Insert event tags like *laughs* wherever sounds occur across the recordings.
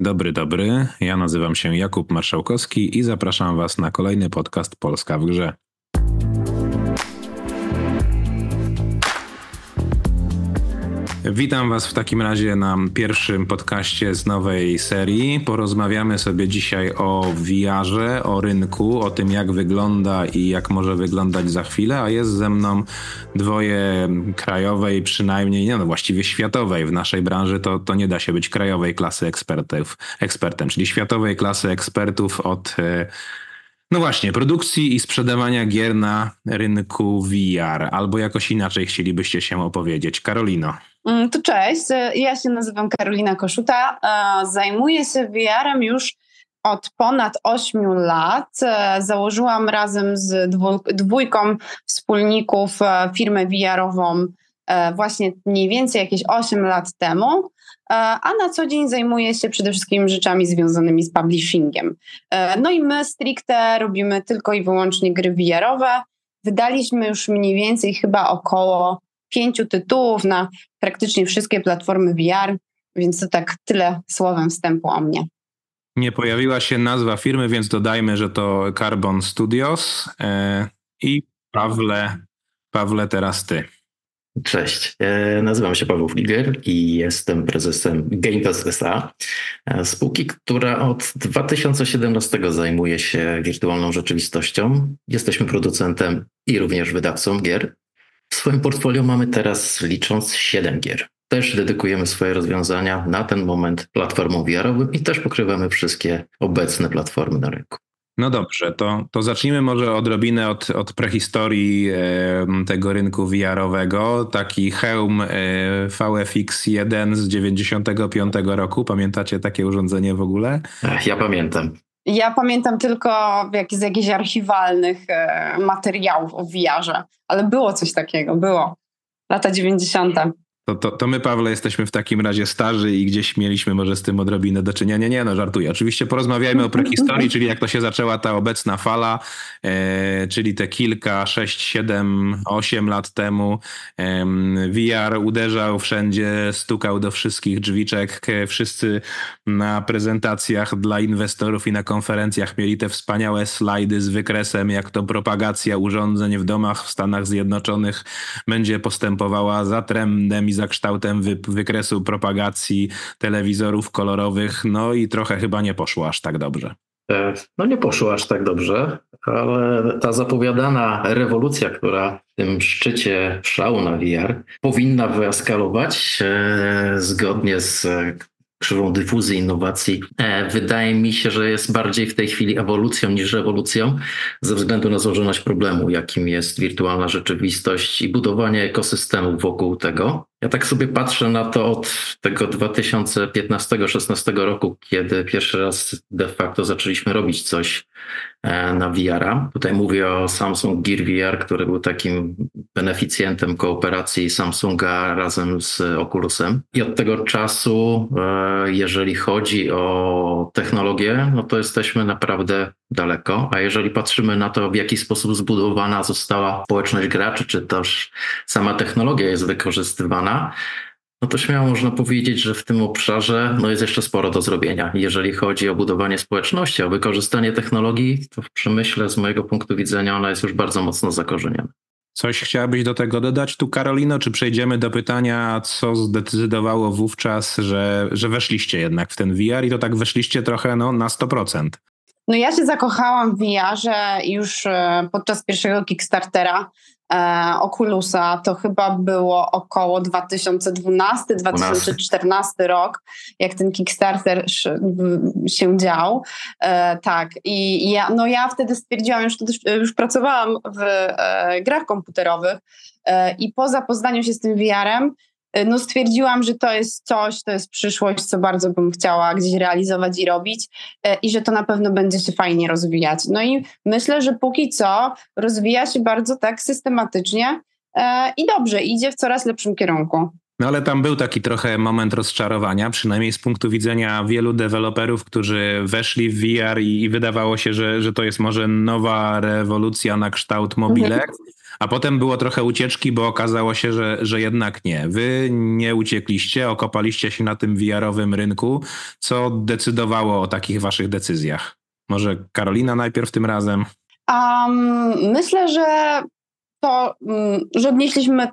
Dobry, dobry. Ja nazywam się Jakub Marszałkowski i zapraszam Was na kolejny podcast Polska w Grze. Witam Was w takim razie na pierwszym podcaście z nowej serii. Porozmawiamy sobie dzisiaj o VR-ze, o rynku, o tym jak wygląda i jak może wyglądać za chwilę, a jest ze mną dwoje krajowej, przynajmniej, nie no właściwie światowej. W naszej branży to, to nie da się być krajowej klasy ekspertów, ekspertem, czyli światowej klasy ekspertów od e, no właśnie, produkcji i sprzedawania gier na rynku VR, albo jakoś inaczej chcielibyście się opowiedzieć. Karolino. Mm, to cześć, ja się nazywam Karolina Koszuta. E, zajmuję się VR-em już od ponad 8 lat. E, założyłam razem z dwójką wspólników e, firmę VR-ową właśnie mniej więcej jakieś 8 lat temu, a na co dzień zajmuję się przede wszystkim rzeczami związanymi z publishingiem. No i my stricte robimy tylko i wyłącznie gry VR-owe. Wydaliśmy już mniej więcej chyba około pięciu tytułów na praktycznie wszystkie platformy VR, więc to tak tyle słowem wstępu o mnie. Nie pojawiła się nazwa firmy, więc dodajmy, że to Carbon Studios. E, I Pawle, Pawle, teraz ty. Cześć, e, nazywam się Paweł Fliger i jestem prezesem GamePass SA, e, spółki, która od 2017 zajmuje się wirtualną rzeczywistością. Jesteśmy producentem i również wydawcą gier. W swoim portfolio mamy teraz licząc 7 gier. Też dedykujemy swoje rozwiązania na ten moment platformom VR-owym i też pokrywamy wszystkie obecne platformy na rynku. No dobrze, to, to zacznijmy może odrobinę od, od prehistorii e, tego rynku VR-owego. Taki hełm e, VFX1 z 95 roku. Pamiętacie takie urządzenie w ogóle? Ja pamiętam. Ja pamiętam tylko jak, z jakichś archiwalnych e, materiałów o VR-ze, ale było coś takiego, było. Lata 90. To, to, to my, Pawle, jesteśmy w takim razie starzy i gdzieś mieliśmy może z tym odrobinę do czynienia. Nie, no żartuję. Oczywiście porozmawiajmy o prehistorii, czyli jak to się zaczęła ta obecna fala, e, czyli te kilka, sześć, siedem, osiem lat temu. E, VR uderzał wszędzie, stukał do wszystkich drzwiczek. Wszyscy na prezentacjach dla inwestorów i na konferencjach mieli te wspaniałe slajdy z wykresem, jak to propagacja urządzeń w domach w Stanach Zjednoczonych będzie postępowała za trendem i za kształtem wy, wykresu propagacji telewizorów kolorowych, no i trochę chyba nie poszło aż tak dobrze. E, no nie poszło aż tak dobrze, ale ta zapowiadana rewolucja, która w tym szczycie szału na VR powinna wyeskalować e, zgodnie z krzywą dyfuzji innowacji, e, wydaje mi się, że jest bardziej w tej chwili ewolucją niż rewolucją, ze względu na złożoność problemu, jakim jest wirtualna rzeczywistość i budowanie ekosystemu wokół tego. Ja tak sobie patrzę na to od tego 2015-16 roku, kiedy pierwszy raz de facto zaczęliśmy robić coś e, na VR-a. Tutaj mówię o Samsung Gear VR, który był takim beneficjentem kooperacji Samsunga razem z Oculusem. I od tego czasu, e, jeżeli chodzi o technologię, no to jesteśmy naprawdę daleko. A jeżeli patrzymy na to, w jaki sposób zbudowana została społeczność graczy, czy też sama technologia jest wykorzystywana, no to śmiało można powiedzieć, że w tym obszarze no jest jeszcze sporo do zrobienia. Jeżeli chodzi o budowanie społeczności, o wykorzystanie technologii, to w przemyśle z mojego punktu widzenia ona jest już bardzo mocno zakorzeniona. Coś chciałabyś do tego dodać tu, Karolino, czy przejdziemy do pytania, co zdecydowało wówczas, że, że weszliście jednak w ten VR i to tak weszliście trochę no, na 100%? No ja się zakochałam w VR-ze już e, podczas pierwszego Kickstartera Oculusa. To chyba było około 2012-2014 rok, jak ten Kickstarter się dział. E, tak, i ja, no ja wtedy stwierdziłam, już, już pracowałam w e, grach komputerowych e, i po zapoznaniu się z tym VR-em E, no stwierdziłam, że to jest coś, to jest przyszłość, co bardzo bym chciała gdzieś realizować i robić e, i że to na pewno będzie się fajnie rozwijać. No i myślę, że póki co rozwija się bardzo tak systematycznie e, i dobrze, idzie w coraz lepszym kierunku. No ale tam był taki trochę moment rozczarowania, przynajmniej z punktu widzenia wielu deweloperów, którzy weszli w VR i, i wydawało się, że, że to jest może nowa rewolucja na kształt mobilek. Mhm *laughs* A potem było trochę ucieczki, bo okazało się, że, że jednak nie. Wy nie uciekliście, okopaliście się na tym VR-owym rynku. Co decydowało o takich waszych decyzjach? Może Karolina najpierw tym razem? Um, myślę, że to, mm, że odnieśliśmy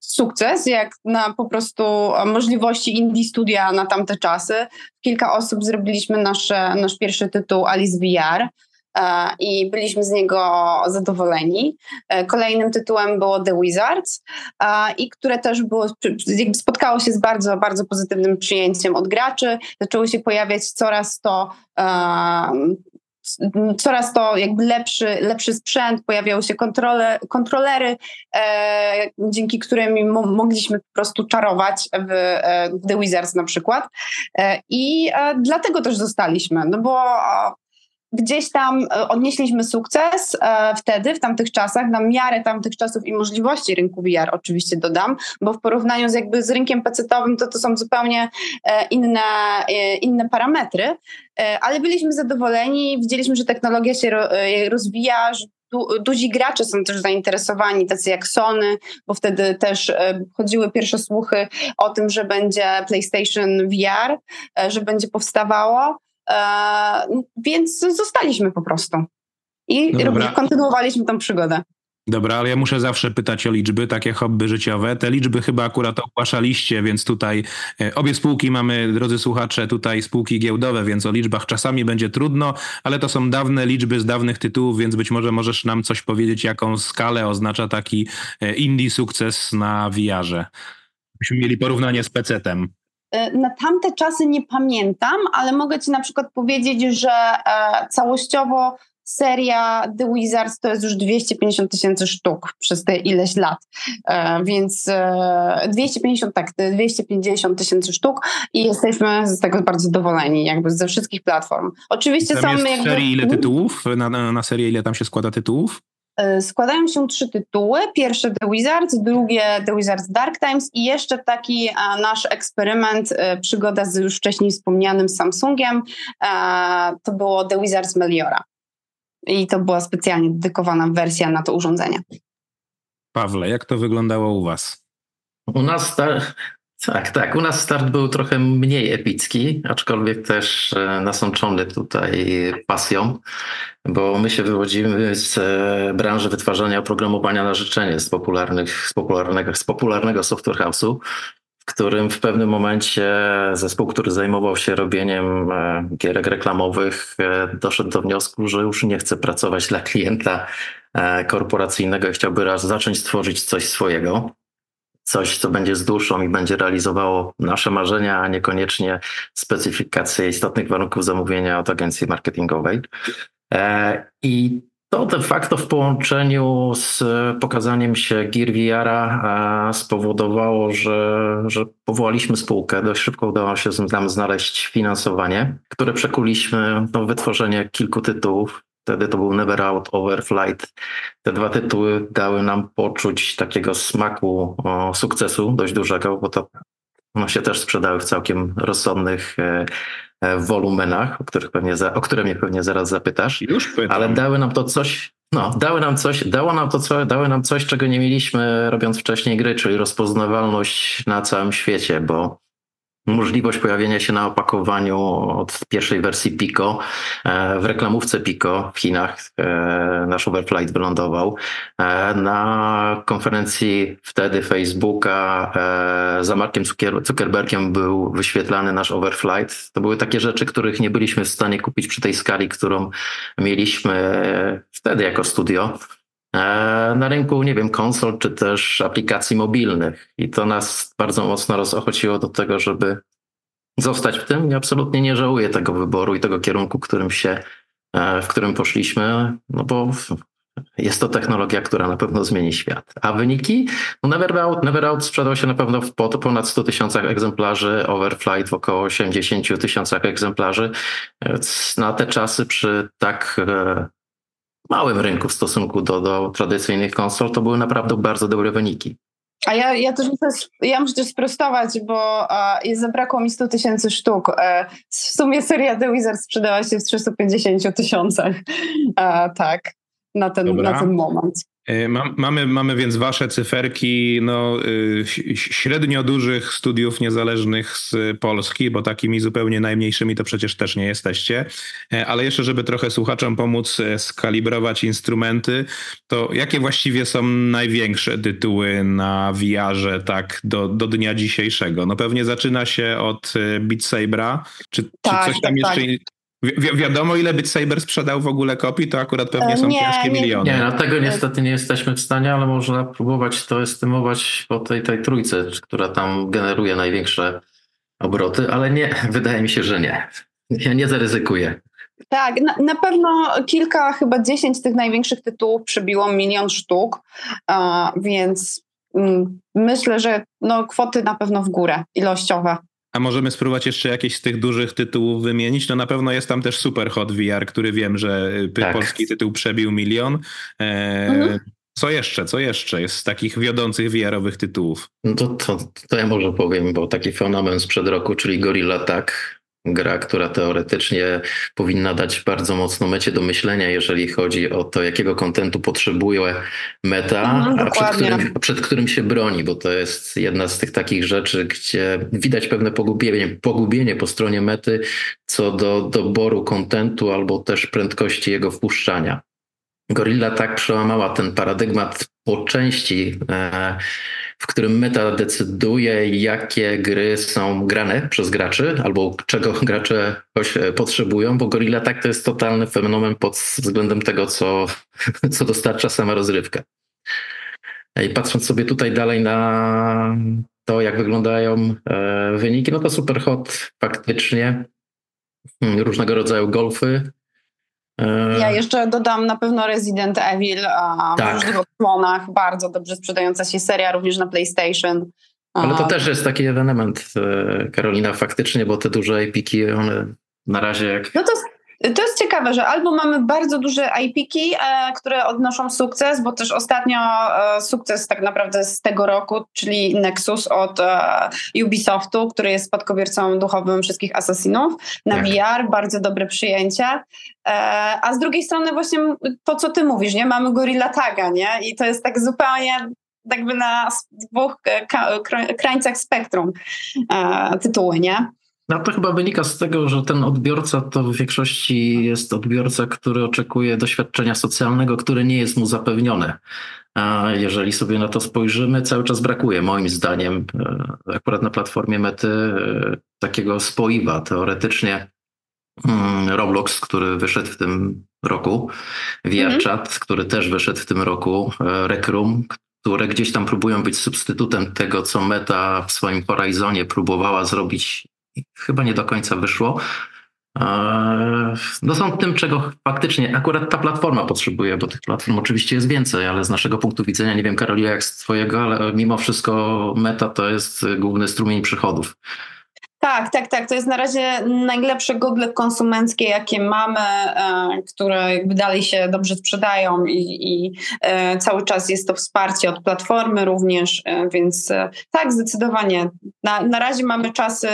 sukces, jak na po prostu możliwości indie studia na tamte czasy. Kilka osób zrobiliśmy nasze, nasz pierwszy tytuł Alice VR e, i byliśmy z niego zadowoleni. E, kolejnym tytułem było The Wizards e, i które też było, spotkało się z bardzo, bardzo pozytywnym przyjęciem od graczy. Zaczęły się pojawiać coraz to coraz to jakby lepszy, lepszy sprzęt, pojawiały się kontrole, kontrolery, e, dzięki którym mogliśmy po prostu czarować w, e, The Wizards na przykład. E, I e, dlatego też zostaliśmy, no bo gdzieś tam e, odnieśliśmy sukces e, wtedy, w tamtych czasach, na miarę tamtych czasów i możliwości rynku VR oczywiście dodam, bo w porównaniu z jakby z rynkiem pecetowym to to są zupełnie e, inne, inne parametry, ale byliśmy zadowoleni, widzieliśmy, że technologia się rozwija, że duzi gracze są też zainteresowani, tacy jak Sony, bo wtedy też chodziły pierwsze słuchy o tym, że będzie PlayStation VR, że będzie powstawało. E, więc zostaliśmy po prostu. I no kontynuowaliśmy tą przygodę. Dobra, ale ja muszę zawsze pytać o liczby, takie hobby życiowe. Te liczby chyba akurat ogłaszaliście, więc tutaj e, obie spółki mamy, drodzy słuchacze, tutaj spółki giełdowe, więc o liczbach czasami będzie trudno, ale to są dawne liczby z dawnych tytułów, więc być może możesz nam coś powiedzieć, jaką skalę oznacza taki e, indie sukces na VR-ze. Byśmy mieli porównanie z PC-tem. E, na tamte czasy nie pamiętam, ale mogę Ci na przykład powiedzieć, że e, całościowo seria The Wizards to jest już 250 tysięcy sztuk przez te ileś lat, e, więc 250, tak, 250 tysięcy sztuk i jesteśmy z tego bardzo zadowoleni, jakby ze wszystkich platform. Oczywiście tam są jest jakby... serii ile tytułów? Na, na, na serię ile tam się składa tytułów? E, składają się trzy tytuły. Pierwsze The Wizards, drugie The Wizards Dark Times i jeszcze taki nasz eksperyment, e, przygoda z już wcześniej wspomnianym Samsungiem. E, to było The Wizards Meliora. I to była specjalnie dedykowana wersja na to urządzenie. Pawle, jak to wyglądało u Was? U nas tak, tak. U nas start był trochę mniej epicki, aczkolwiek też e, nasączony tutaj pasją, bo my się wywodzimy z e, branży wytwarzania oprogramowania na życzenie z, popularnych, z, popularnego, z popularnego software house'u, w którym w pewnym momencie zespół, który zajmował się robieniem e, gierek reklamowych, doszedł do wniosku, że już nie chce pracować dla klienta korporacyjnego i chciałby raz zacząć stworzyć coś swojego coś, co będzie z duszą i będzie realizowało nasze marzenia, a niekoniecznie specyfikacje istotnych warunków zamówienia od agencji marketingowej. E, I to de facto w połączeniu z pokazaniem się Gear VR-a e, spowodowało, że, że powołaliśmy spółkę. Dość szybko udało się nam znaleźć finansowanie, które przekuliśmy w wytworzenie kilku tytułów. Wtedy to był Never Out, Overflight. Te dwa tytuły dały nam poczuć takiego smaku o, sukcesu dość dużego, bo to no, się też sprzedały w całkiem rozsądnych e, e, wolumenach, o, których pewnie za, o które mnie pewnie zaraz zapytasz. Już pytam. Ale dały nam to coś, no, dały nam coś, dało nam to co, dały nam coś, czego nie mieliśmy robiąc wcześniej gry, czyli rozpoznawalność na całym świecie, bo możliwość pojawienia się na opakowaniu od pierwszej wersji Pico. E, w reklamówce Pico w Chinach e, nasz Overflight wylądował. E, na konferencji wtedy Facebooka za Markiem Zuckerbergiem był wyświetlany nasz Overflight. To były takie rzeczy, których nie byliśmy w stanie kupić przy tej skali, którą mieliśmy wtedy jako studio. E, na rynku, nie wiem, konsol czy też aplikacji mobilnych. I to nas bardzo mocno rozochociło do tego, żeby zostać w tym. I absolutnie nie żałuję tego wyboru i tego kierunku, którym się, e, w którym poszliśmy, no bo jest to technologia, która na pewno zmieni świat. A wyniki? No Never Out, Never Out sprzedał się na pewno w ponad 100 tysiącach egzemplarzy, Overflight w około 80 tysiącach egzemplarzy. Na te czasy przy tak e, małym rynku w stosunku do, do tradycyjnych konsol, to były naprawdę bardzo dobre wyniki. A ja, ja też muszę, ja muszę też sprostować, bo uh, zabrakło mi 100 tysięcy sztuk. Uh, w sumie seria The Wizard sprzedała się w 350 tysiącach. Uh, tak, na ten, na ten moment. E, mamy, mamy więc wasze cyferki no, y, średnio dużych studiów niezależnych z Polski, bo takimi zupełnie najmniejszymi to przecież też nie jesteście. E, ale jeszcze, żeby trochę słuchaczom pomóc e, skalibrować instrumenty, to jakie właściwie są największe tytuły na VR-ze tak do, do dnia dzisiejszego? No pewnie zaczyna się od Beat Sabera. Czy, tak, czy coś tam tak, jeszcze tak. Wi wiadomo, ile Beat Saber sprzedał w ogóle kopii, to akurat pewnie są nie, ciężkie nie, miliony. Nie, no tego niestety nie jesteśmy w stanie, ale można próbować to estymować po tej, tej trójce, która tam generuje największe obroty, ale nie, *laughs* wydaje mi się, że nie. Ja nie zaryzykuję. Tak, na, na pewno kilka, chyba dziesięć tych największych tytułów przebiło milion sztuk, uh, więc mm, myślę, że no, kwoty na pewno w górę ilościowe. A możemy spróbować jeszcze jakieś z tych dużych tytułów wymienić? No na pewno jest tam też Super Hot VR, który wiem, że y, tak. polski tytuł przebił milion. E, mhm. Co jeszcze? Co jeszcze jest z takich wiodących VR-owych tytułów? No to, to, to ja może powiem, bo taki fenomen sprzed roku, czyli Gorilla Tak, gra, która teoretycznie powinna dać bardzo mocno mecie do myślenia, jeżeli chodzi o to, jakiego kontentu potrzebuje meta, no, a przed którym, przed którym, się broni, bo to jest jedna z tych takich rzeczy, gdzie widać pewne pogubienie, pogubienie po stronie mety co do doboru kontentu albo też prędkości jego wpuszczania. Gorilla tak przełamała ten paradygmat po części e, w którym meta decyduje, jakie gry są grane przez graczy, albo czego *laughs* gracze potrzebują, bo Gorilla tak to jest totalny fenomen pod względem tego, co, *laughs* co dostarcza sama rozrywka. I patrząc sobie tutaj dalej na to, jak wyglądają e, wyniki, no to Superhot faktycznie hmm, różnego rodzaju golfy, E, ja jeszcze dodam na pewno Resident Evil tak. w różnych odsłonach, bardzo dobrze sprzedająca się seria również na PlayStation. Ale to też jest taki ewenement, e, Karolina, faktycznie, bo te duże epiki, one na razie jak... No to to jest ciekawe, że albo mamy bardzo duże IP-ki, e, które odnoszą sukces, bo też ostatnio e, sukces tak naprawdę z tego roku, czyli Nexus od e, Ubisoftu, który jest spadkobiercą duchowym wszystkich Assassinów na tak. VR, bardzo dobre przyjęcie. A z drugiej strony właśnie to, co ty mówisz, nie? Mamy Gorilla Taga, nie? I to jest tak zupełnie jakby na dwóch krańcach spektrum tytuły, nie? No to chyba wynika z tego, że ten odbiorca to w większości jest odbiorca, który oczekuje doświadczenia socjalnego, które nie jest mu zapewnione. A jeżeli sobie na to spojrzymy, cały czas brakuje, moim zdaniem, e, akurat na platformie Mety, e, takiego spoiwa. Teoretycznie mm, Roblox, który wyszedł w tym roku, VRChat, mhm. który też wyszedł w tym roku, e, Rec Room, które gdzieś tam próbują być substytutem tego, co Meta w swoim Horizonie próbowała zrobić chyba nie do końca wyszło. No są tym, czego faktycznie akurat ta platforma potrzebuje, bo tych platform oczywiście jest więcej, ale z naszego punktu widzenia, nie wiem Karolina jak z twojego, ale mimo wszystko meta to jest główny strumień przychodów. Tak, tak, tak. To jest na razie najlepsze Google konsumenckie, jakie mamy, e, które jakby dalej się dobrze sprzedają i, i e, cały czas jest to wsparcie od platformy również, e, więc tak, zdecydowanie. Na, na razie mamy czasy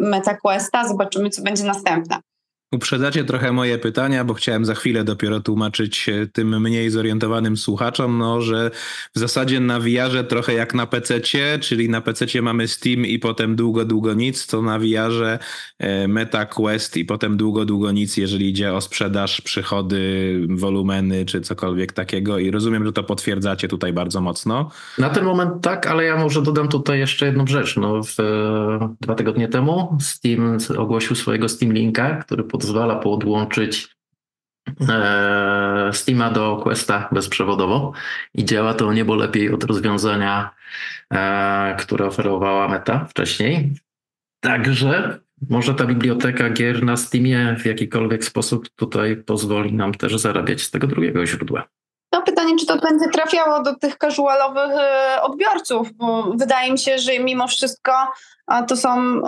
MetaQuesta, zobaczymy, co będzie następne. Uprzedzacie trochę moje pytania, bo chciałem za chwilę dopiero tłumaczyć e, tym mniej zorientowanym słuchaczom, no, że w zasadzie na VR trochę jak na PC, czyli na PC mamy Steam i potem długo, długo nic, to na VR e, Meta Quest i potem długo, długo nic, jeżeli idzie o sprzedaż, przychody, wolumeny czy cokolwiek takiego. I rozumiem, że to potwierdzacie tutaj bardzo mocno. Na ten moment tak, ale ja może dodam tutaj jeszcze jedną rzecz. No, w, e, dwa tygodnie temu Steam ogłosił swojego Steam Linka, który pod pozwala podłączyć e, Steama do Questa bezprzewodowo i działa to niebo lepiej od rozwiązania, e, które oferowała Meta wcześniej. Także może ta biblioteka gier na Steamie w jakikolwiek sposób tutaj pozwoli nam też zarabiać z tego drugiego źródła. No pytanie, czy to będzie trafiało do tych casualowych e, odbiorców, bo wydaje mi się, że mimo wszystko to są,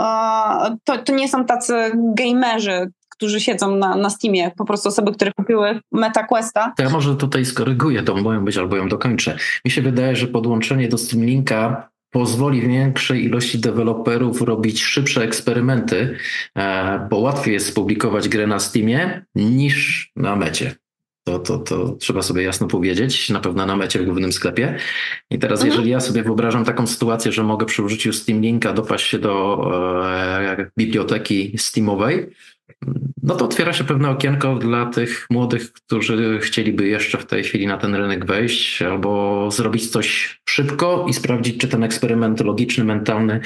to, to nie są tacy gamerzy, którzy siedzą na, na Steamie, po prostu osoby, które kupiły MetaQuesta. To ja może tutaj skoryguję tą moją myśl albo ją dokończę. Mi się wydaje, że podłączenie do Steam Linka pozwoli większej ilości deweloperów robić szybsze eksperymenty, e, bo łatwiej jest spublikować grę na Steamie niż na mecie. To, to, to trzeba sobie jasno powiedzieć, na pewno na mecie w głównym sklepie. I teraz, mhm. jeżeli ja sobie wyobrażam taką sytuację, że mogę przy użyciu Steam Linka dopaść się do e, biblioteki Steamowej, no to otwiera się pewne okienko dla tych młodych, którzy chcieliby jeszcze w tej chwili na ten rynek wejść albo zrobić coś szybko i sprawdzić, czy ten eksperyment logiczny, mentalny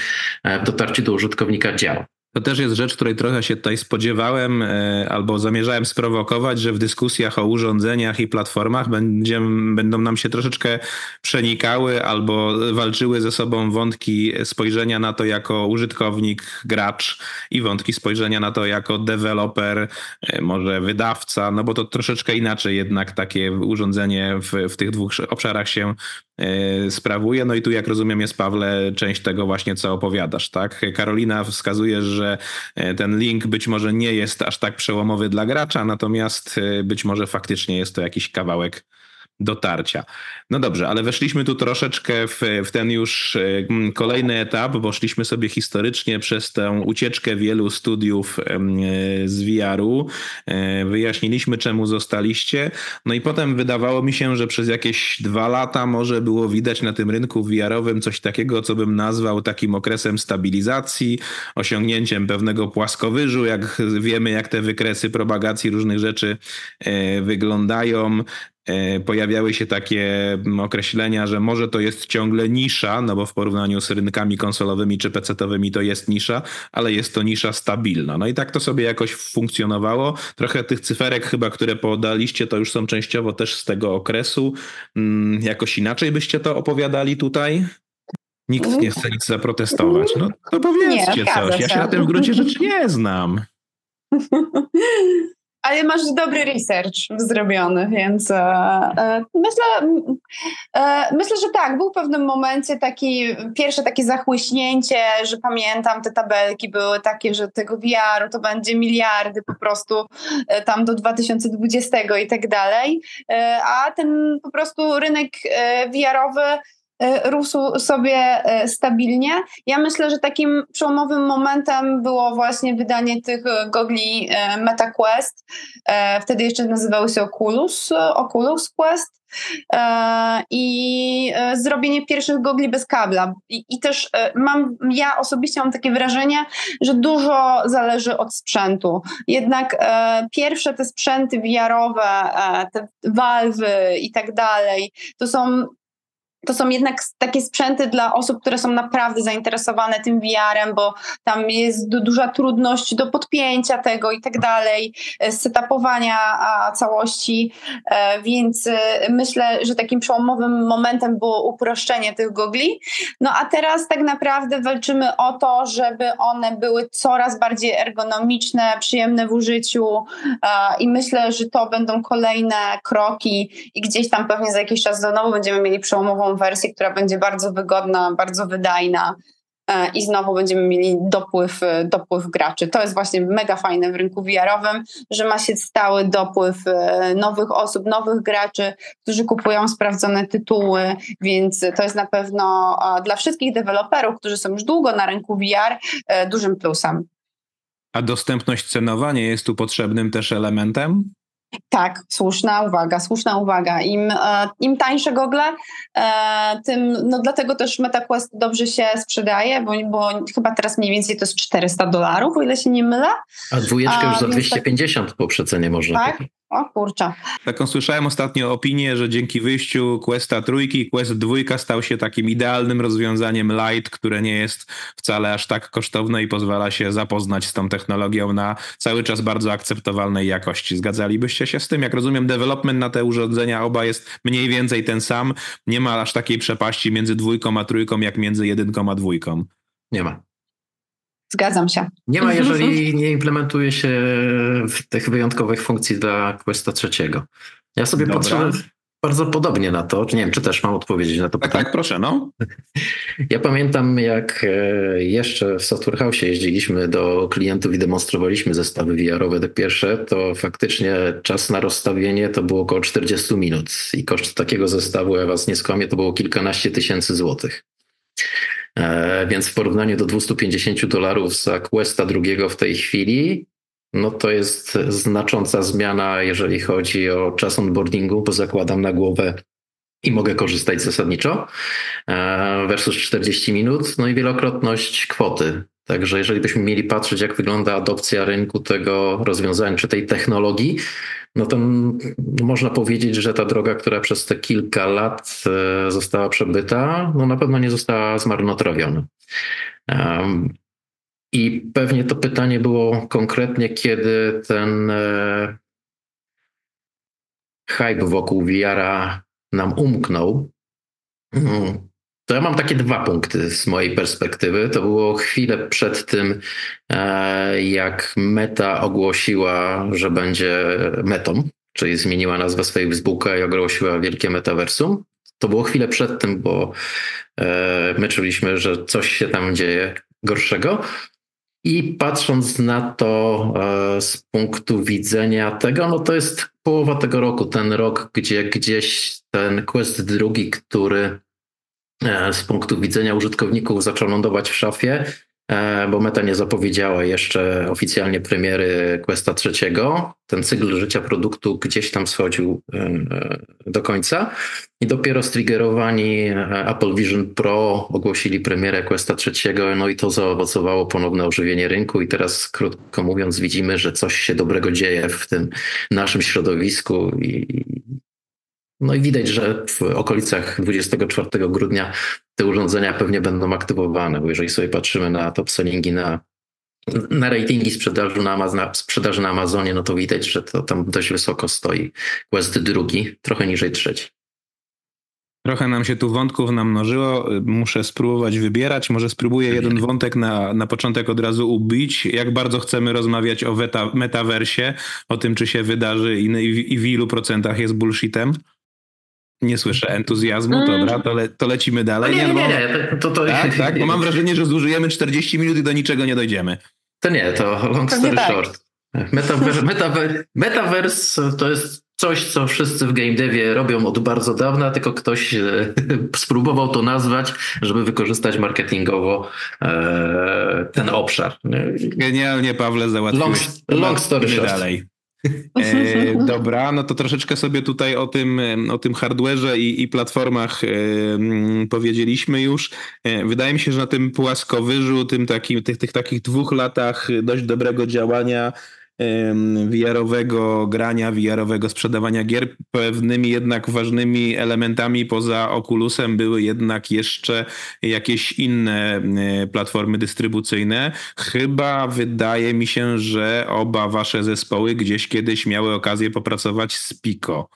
e, w dotarciu do użytkownika działa. To też jest rzecz, której trochę się tutaj spodziewałem e, albo zamierzałem sprowokować, że w dyskusjach o urządzeniach i platformach będzie, będą nam się troszeczkę przenikały albo walczyły ze sobą wątki spojrzenia na to jako użytkownik, gracz i wątki spojrzenia na to jako deweloper, e, może wydawca, no bo to troszeczkę inaczej jednak takie urządzenie w, w tych dwóch obszarach się sprawuje. No i tu, jak rozumiem, jest Pawle część tego właśnie, co opowiadasz, tak? Karolina wskazuje, że e, ten link być może nie jest aż tak przełomowy dla gracza, natomiast e, być może faktycznie jest to jakiś kawałek dotarcia. No dobrze, ale weszliśmy tu troszeczkę w, w, ten już e, kolejny etap, bo szliśmy sobie historycznie przez tę ucieczkę wielu studiów e, z VR-u. E, wyjaśniliśmy, czemu zostaliście. No i potem wydawało mi się, że przez jakieś dwa lata może było widać na tym rynku VR-owym coś takiego, co bym nazwał takim okresem stabilizacji, osiągnięciem pewnego płaskowyżu, jak wiemy, jak te wykresy propagacji różnych rzeczy wyglądają. E, pojawiały się takie mm, określenia, że może to jest ciągle nisza, no bo w porównaniu z rynkami konsolowymi czy PC-towymi to jest nisza, ale jest to nisza stabilna. No i tak to sobie jakoś funkcjonowało. Trochę tych cyferek chyba, które podaliście, to już są częściowo też z tego okresu. Mm, jakoś inaczej byście to opowiadali tutaj? Nikt nie chce nic zaprotestować. No to powiedzcie nie, coś. Ja się na tym w gruncie rzeczy nie znam. *laughs* ale masz dobry research zrobiony, więc e, e, myślę, e, myślę, że tak, był w pewnym momencie taki, pierwsze takie zachłyśnięcie, że pamiętam, te tabelki były takie, że tego VR-u to będzie miliardy po prostu e, tam do 2020 i tak dalej, e, a ten po prostu rynek VR-owy rósł sobie e, stabilnie. Ja myślę, że takim przełomowym momentem było właśnie wydanie tych e, gogli MetaQuest. Wtedy jeszcze nazywały się Oculus, Oculus Quest. I zrobienie pierwszych gogli bez kabla. I, I, też mam, ja osobiście mam takie wrażenie, że dużo zależy od sprzętu. Jednak pierwsze te sprzęty wiarowe, te Valve i tak dalej, to są to są jednak takie sprzęty dla osób, które są naprawdę zainteresowane tym VR-em, bo tam jest duża trudność do podpięcia tego i tak dalej, e, setupowania całości, e, więc e, myślę, że takim przełomowym momentem było uproszczenie tych gogli. No a teraz tak naprawdę walczymy o to, żeby one były coraz bardziej ergonomiczne, przyjemne w użyciu i myślę, że to będą kolejne kroki i gdzieś tam pewnie za jakiś czas znowu będziemy mieli przełomową wersję, która będzie bardzo wygodna, bardzo wydajna e, i znowu będziemy mieli dopływ, e, dopływ graczy. To jest właśnie mega fajne w rynku VR-owym, że ma się stały dopływ e, nowych osób, nowych graczy, którzy kupują sprawdzone tytuły, więc to jest na pewno dla wszystkich deweloperów, którzy są już długo na rynku VR, dużym plusem. A dostępność cenowa nie jest tu potrzebnym też elementem? Tak, słuszna uwaga, słuszna uwaga. Im, e, im tańsze gogle, e, tym, no dlatego też MetaQuest dobrze się sprzedaje, bo, bo chyba teraz mniej więcej to jest 400 dolarów, o ile się nie mylę. A dwójeczkę już za 250 tak, po przecenie można tak? kupić. O kurczę. Taką słyszałem ostatnio opinię, że dzięki wyjściu Questa trójki, Quest dwójka stał się takim idealnym rozwiązaniem light, które nie jest wcale aż tak kosztowne i pozwala się zapoznać z tą technologią na cały czas bardzo akceptowalnej jakości. Zgadzalibyście się z tym? Jak rozumiem, development na te urządzenia oba jest mniej więcej ten sam. Nie ma aż takiej przepaści między dwójką a trójką, jak między jedynką a dwójką. Nie ma. Zgadzam się. Nie ma, jeżeli *laughs* nie implementuje się tych wyjątkowych funkcji dla Questa trzeciego. Ja sobie Dobra. patrzę bardzo podobnie na to. Nie wiem, czy też mam odpowiedzieć na to tak, pytanie. Tak, proszę, no. *laughs* Ja pamiętam, jak e, jeszcze w Software House jeździliśmy do klientów i demonstrowaliśmy zestawy VR-owe te pierwsze, to faktycznie czas na rozstawienie to było około 40 minut i koszt takiego zestawu, ja was nie skłamię, to było kilkanaście tysięcy złotych. E, więc w porównaniu do 250 dolarów za Questa drugiego w tej chwili, no to jest znacząca zmiana, jeżeli chodzi o czas onboardingu, bo zakładam na głowę i mogę korzystać zasadniczo, e, versus 40 minut, no i wielokrotność kwoty. Także jeżeli byśmy mieli patrzeć, jak wygląda adopcja rynku tego rozwiązania, czy tej technologii, no to można powiedzieć, że ta droga, która przez te kilka lat e, została przebyta, no na pewno nie została zmarnotrawiona. I pewnie to pytanie było konkretnie, kiedy ten e, hype wokół VR-a nam umknął. To ja mam takie dwa punkty z mojej perspektywy. To było chwilę przed tym, e, jak Meta ogłosiła, że będzie metą, czyli zmieniła nazwę swojej Facebooka i ogłosiła wielkie metaversum. To było chwilę przed tym, bo e, my czuliśmy, że coś się tam dzieje gorszego. I patrząc na to e, z punktu widzenia tego, no to jest połowa tego roku, ten rok, gdzie gdzieś ten quest drugi, który z punktu widzenia użytkowników zaczął lądować w szafie, E, bo Meta nie zapowiedziała jeszcze oficjalnie premiery Questa trzeciego. Ten cykl życia produktu gdzieś tam schodził e, e, do końca. I dopiero striggerowani Apple Vision Pro ogłosili premierę Questa trzeciego, no i to zaowocowało ponowne ożywienie rynku. I teraz krótko mówiąc widzimy, że coś się dobrego dzieje w tym naszym środowisku i no i widać, że w okolicach 24 grudnia te urządzenia pewnie będą aktywowane, bo jeżeli sobie patrzymy na top sellingi, na, na ratingi sprzedaży na, Amaz- sprzedaży na Amazonie, no to widać, że to tam dość wysoko stoi Quest drugi, trochę niżej trzeci. Trochę nam się tu wątków namnożyło. Muszę spróbować wybierać. Może spróbuję jeden wątek na, na początek od razu ubić. Jak bardzo chcemy rozmawiać o meta, metaversie, o tym, czy się wydarzy i, i, i w ilu procentach jest bullshitem? Nie słyszę entuzjazmu, mm. dobra, to, le, to lecimy dalej. No nie, nie, nie, nie. To, to... Tak, tak, bo mam wrażenie, że zużyjemy 40 minut i do niczego nie dojdziemy. To nie, to long story tak. short. Metaverse, metaverse, metaverse to jest coś, co wszyscy w game devie robią od bardzo dawna, tylko ktoś e, *laughs* spróbował to nazwać, żeby wykorzystać marketingowo e, ten obszar. Genialnie, Pawle, załatwiłeś. Long, long story short. dalej. *laughs* E, *laughs* dobra, no to troszeczkę sobie tutaj o tym, o tym hardware'ze i, i platformach e, powiedzieliśmy już. E, wydaje mi się, że na tym płaskowyżu, tym takim, tych, tych takich dwóch latach dość dobrego działania VR-owego grania, VR-owego sprzedawania gier. Pewnymi jednak ważnymi elementami poza Oculusem były jednak jeszcze jakieś inne platformy dystrybucyjne. Chyba wydaje mi się, że oba wasze zespoły gdzieś kiedyś miały okazję popracować z Pico.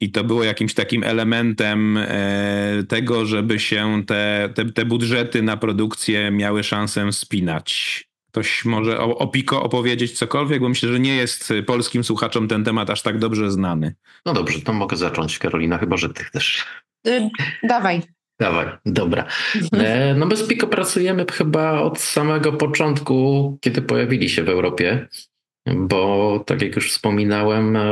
I to było jakimś takim elementem e, tego, żeby się te, te, te budżety na produkcję miały szansę spinać. Ktoś może o, o Pico opowiedzieć cokolwiek, bo myślę, że nie jest polskim słuchaczom ten temat aż tak dobrze znany. No dobrze, to mogę zacząć, Karolina, chyba że ty też. Y, dawaj. Dawaj, dobra. E, no bez Pico pracujemy chyba od samego początku, kiedy pojawili się w Europie, bo tak jak już wspominałem, e,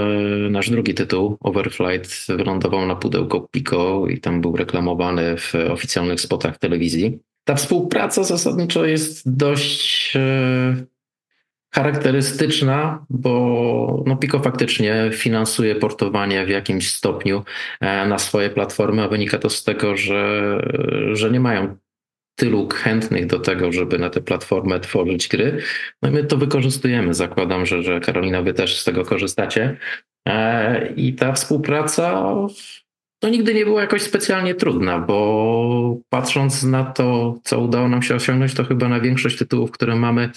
nasz drugi tytuł, Overflight, wylądował na pudełko Pico i tam był reklamowany w oficjalnych spotach telewizji. Ta współpraca zasadniczo jest dość e, charakterystyczna, bo no Pico faktycznie finansuje portowanie w jakimś stopniu e, na swoje platformy, a wynika to z tego, że, że nie mają tylu chętnych do tego, żeby na tę platformę tworzyć gry. No i my to wykorzystujemy. Zakładam, że, że Karolina, wy też z tego korzystacie. E, I ta współpraca to nigdy nie była jakoś specjalnie trudna, bo patrząc na to, co udało nam się osiągnąć, to chyba na większość tytułów, które mamy,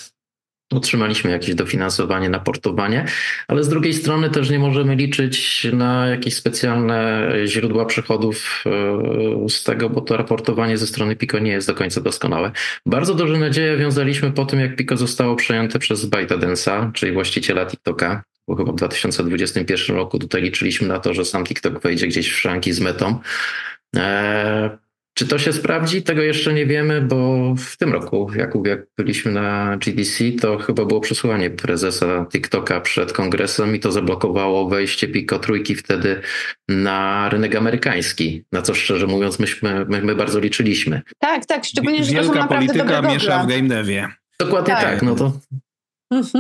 otrzymaliśmy jakieś dofinansowanie na portowanie, ale z drugiej strony też nie możemy liczyć na jakieś specjalne źródła przychodów e, z tego, bo to raportowanie ze strony Pico nie jest do końca doskonałe. Bardzo duże nadzieje wiązaliśmy po tym, jak Pico zostało przejęte przez ByteDance'a, czyli właściciela TikToka bo chyba w 2021 roku tutaj liczyliśmy na to, że sam TikTok wejdzie gdzieś w szranki z metą. Eee, czy to się sprawdzi? Tego jeszcze nie wiemy, bo w tym roku, jak, jak byliśmy na GDC, to chyba było przesłanie prezesa TikToka przed kongresem i to zablokowało wejście Pico Trójki wtedy na rynek amerykański, na co szczerze mówiąc myśmy, my, my bardzo liczyliśmy. Tak, tak, szczególnie, że Wielka to są naprawdę polityka miesza w game devie. Dokładnie tak, tak no to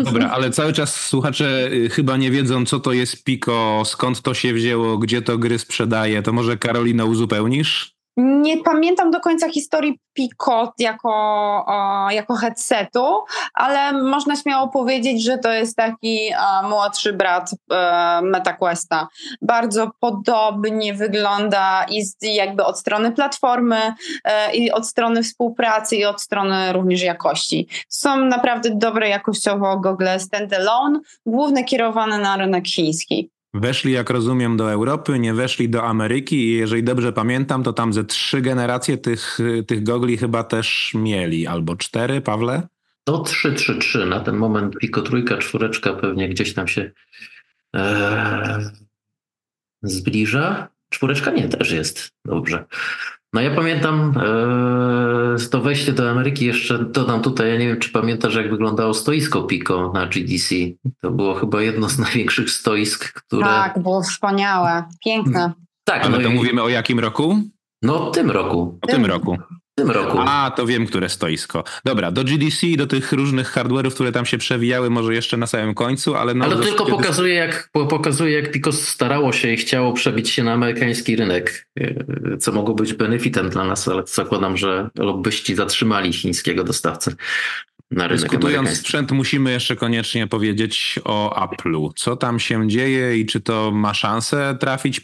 Dobra, ale cały czas słuchacze y, chyba nie wiedzą, co to jest Pico, skąd to się wzięło, gdzie to gry sprzedaje. To może Karolina uzupełnisz? Nie pamiętam do końca historii Picot jako, jako headsetu, ale można śmiało powiedzieć, że to jest taki młodszy brat e, MetaQuesta. Bardzo podobnie wygląda i z, jakby od strony platformy, e, i od strony współpracy, i od strony również jakości. Są naprawdę dobre jakościowo gogle standalone, głównie kierowane na rynek chiński. Weszli, jak rozumiem, do Europy, nie weszli do Ameryki i jeżeli dobrze pamiętam, to tam ze trzy generacje tych, tych gogli chyba też mieli, albo cztery, Pawle? To 3, 3, 3. Na ten moment Pico trójka, czwóreczka pewnie gdzieś tam się e, zbliża. Czwóreczka nie, też jest. Dobrze. No ja pamiętam e, to wejście do Ameryki, jeszcze dodam tutaj, ja nie wiem czy pamiętasz jak wyglądało stoisko Pico na GDC. To było chyba jedno z największych stoisk, które... Tak, było wspaniałe, piękne. Tak, Ale no to i... mówimy o jakim roku? No tym roku. O tym, tym roku. W tym roku. A, to wiem, które stoisko. Dobra, do GDC i do tych różnych hardware'ów, które tam się przewijały, może jeszcze na samym końcu, ale... No, ale tylko pokazuje jak, pokazuje, jak Pico starało się i chciało przebić się na amerykański rynek, e, co mogło być benefitem dla nas, ale zakładam, że lobbyści zatrzymali chińskiego dostawcę. Na rynek Dyskutując sprzęt, musimy jeszcze koniecznie powiedzieć o Apple'u. Co tam się dzieje i czy to ma szansę trafić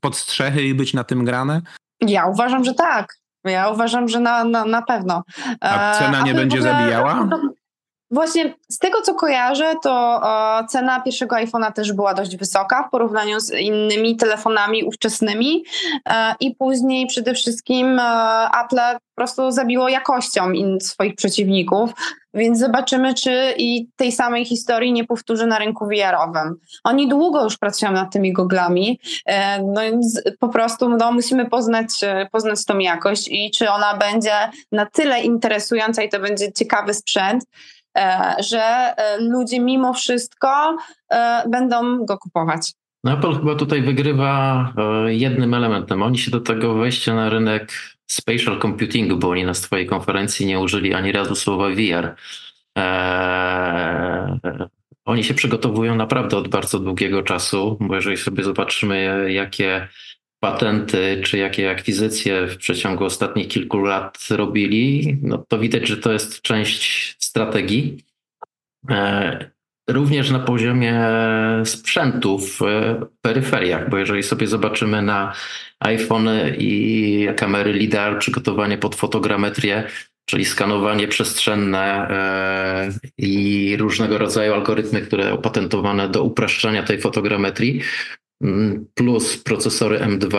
pod strzechy i być na tym grane? Ja uważam, że tak. Ja uważam, że na, na, na pewno. A cena nie będzie ogóle, zabijała? Właśnie z tego, co kojarzę, to e, cena pierwszego iPhone'a też była dość wysoka w porównaniu z innymi telefonami ówczesnymi e, i później przede wszystkim e, Apple po prostu zabiło jakością swoich przeciwników, więc zobaczymy, czy i tej samej historii nie powtórzy na rynku VR-owym. Oni długo już pracują nad tymi goglami, no więc po prostu no, musimy poznać, poznać tą jakość i czy ona będzie na tyle interesująca i to będzie ciekawy sprzęt, że e, ludzie mimo wszystko e, będą go kupować. No, Apple chyba tutaj wygrywa jednym elementem. Oni się do tego wejścia na rynek spatial computingu, bo oni na swojej konferencji nie użyli ani razu słowa VR. Oni się przygotowują naprawdę od bardzo długiego czasu, bo jeżeli sobie zobaczymy, jakie patenty czy jakie akwizycje w przeciągu ostatnich kilku lat robili, no to widać, że to jest część strategii. E, również na poziomie sprzętów, peryferiach, bo jeżeli sobie zobaczymy na iPhone i kamery LIDAR, przygotowanie pod fotogrametrię, czyli skanowanie przestrzenne e, i różnego rodzaju algorytmy, które opatentowane do upraszczania tej fotogrametrii, plus procesory M2,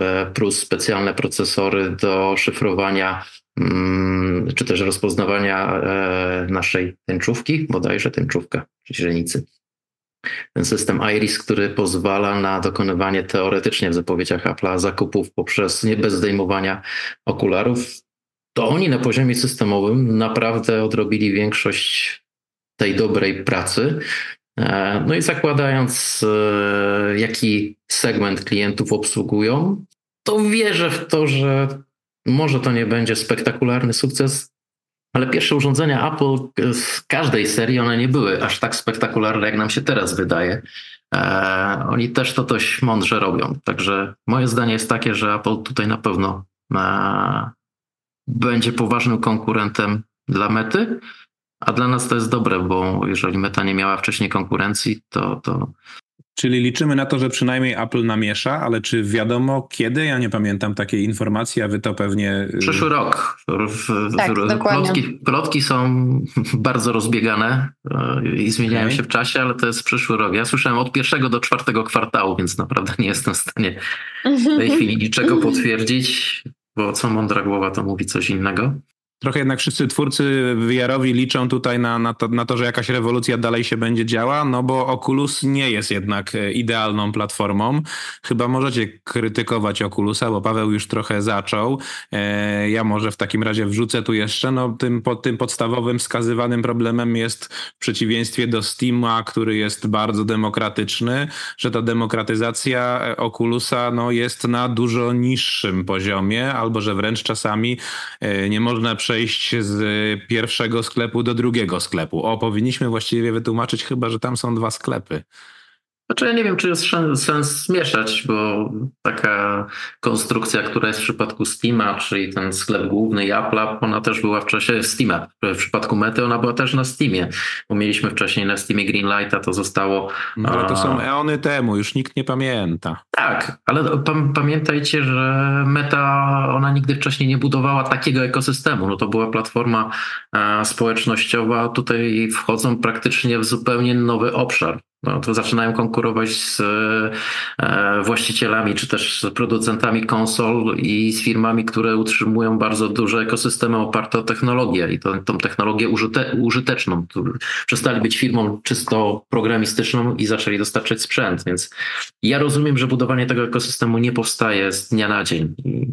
e, plus specjalne procesory do szyfrowania mm, czy też rozpoznawania e, naszej tęczówki, bodajże tęczówka, źrenicy. Ten system Iris, który pozwala na dokonywanie teoretycznie w zapowiedziach Apple'a zakupów poprzez nie bez zdejmowania okularów, to oni na poziomie systemowym naprawdę odrobili większość tej dobrej pracy no i zakładając, e, jaki segment klientów obsługują, to wierzę w to, że może to nie będzie spektakularny sukces, ale pierwsze urządzenia Apple z każdej serii one nie były aż tak spektakularne, jak nam się teraz wydaje. E, oni też to dość mądrze robią. Także moje zdanie jest takie, że Apple tutaj na pewno będzie poważnym konkurentem dla mety. A dla nas to jest dobre, bo jeżeli Meta nie miała wcześniej konkurencji, to, to Czyli liczymy na to, że przynajmniej Apple namiesza, ale czy wiadomo kiedy? Ja nie pamiętam takiej informacji, a wy to pewnie. Y, Przyszły rok. Tak, plotki, plotki są *laughs* bardzo rozbiegane y, i zmieniają okay. się w czasie, ale to jest przyszły rok. Ja słyszałem od pierwszego do czwartego kwartału, więc naprawdę nie jestem w stanie w tej *laughs* chwili niczego potwierdzić, bo co mądra głowa to mówi coś innego. Trochę jednak wszyscy twórcy VR-owi liczą tutaj na, na, to, na to, że jakaś rewolucja dalej się będzie działa, no bo Oculus nie jest jednak e, idealną platformą. Chyba możecie krytykować Oculusa, bo Paweł już trochę zaczął. E, ja może w takim razie wrzucę tu jeszcze, no tym, po, tym podstawowym wskazywanym problemem jest w przeciwieństwie do Steama, który jest bardzo demokratyczny, że ta demokratyzacja e, Oculusa no, jest na dużo niższym poziomie, albo że wręcz czasami nie można prze przejść z pierwszego sklepu do drugiego sklepu. O, powinniśmy właściwie wytłumaczyć chyba, że tam są dwa sklepy. Znaczy ja nie wiem, czy jest sens mieszać, bo taka konstrukcja, która jest w przypadku Steama, czyli ten sklep główny Apple'a, ona też była w czasie Steama. W przypadku Mety ona była też na Steamie, bo mieliśmy wcześniej na Steamie Greenlighta, to zostało... No, ale to są eony temu, już nikt nie pamięta. Tak, ale pamiętajcie, że Meta, ona nigdy wcześniej nie budowała takiego ekosystemu. No to była platforma społecznościowa, tutaj wchodzą praktycznie w zupełnie nowy obszar no, to zaczynają konkurować z e, właścicielami czy też z producentami konsol i z firmami, które utrzymują bardzo duże ekosystemy oparte o technologię i to, tą technologię użyte, użyteczną. Przestali być firmą czysto programistyczną i zaczęli dostarczać sprzęt, więc ja rozumiem, że budowanie tego ekosystemu nie powstaje z dnia na dzień. I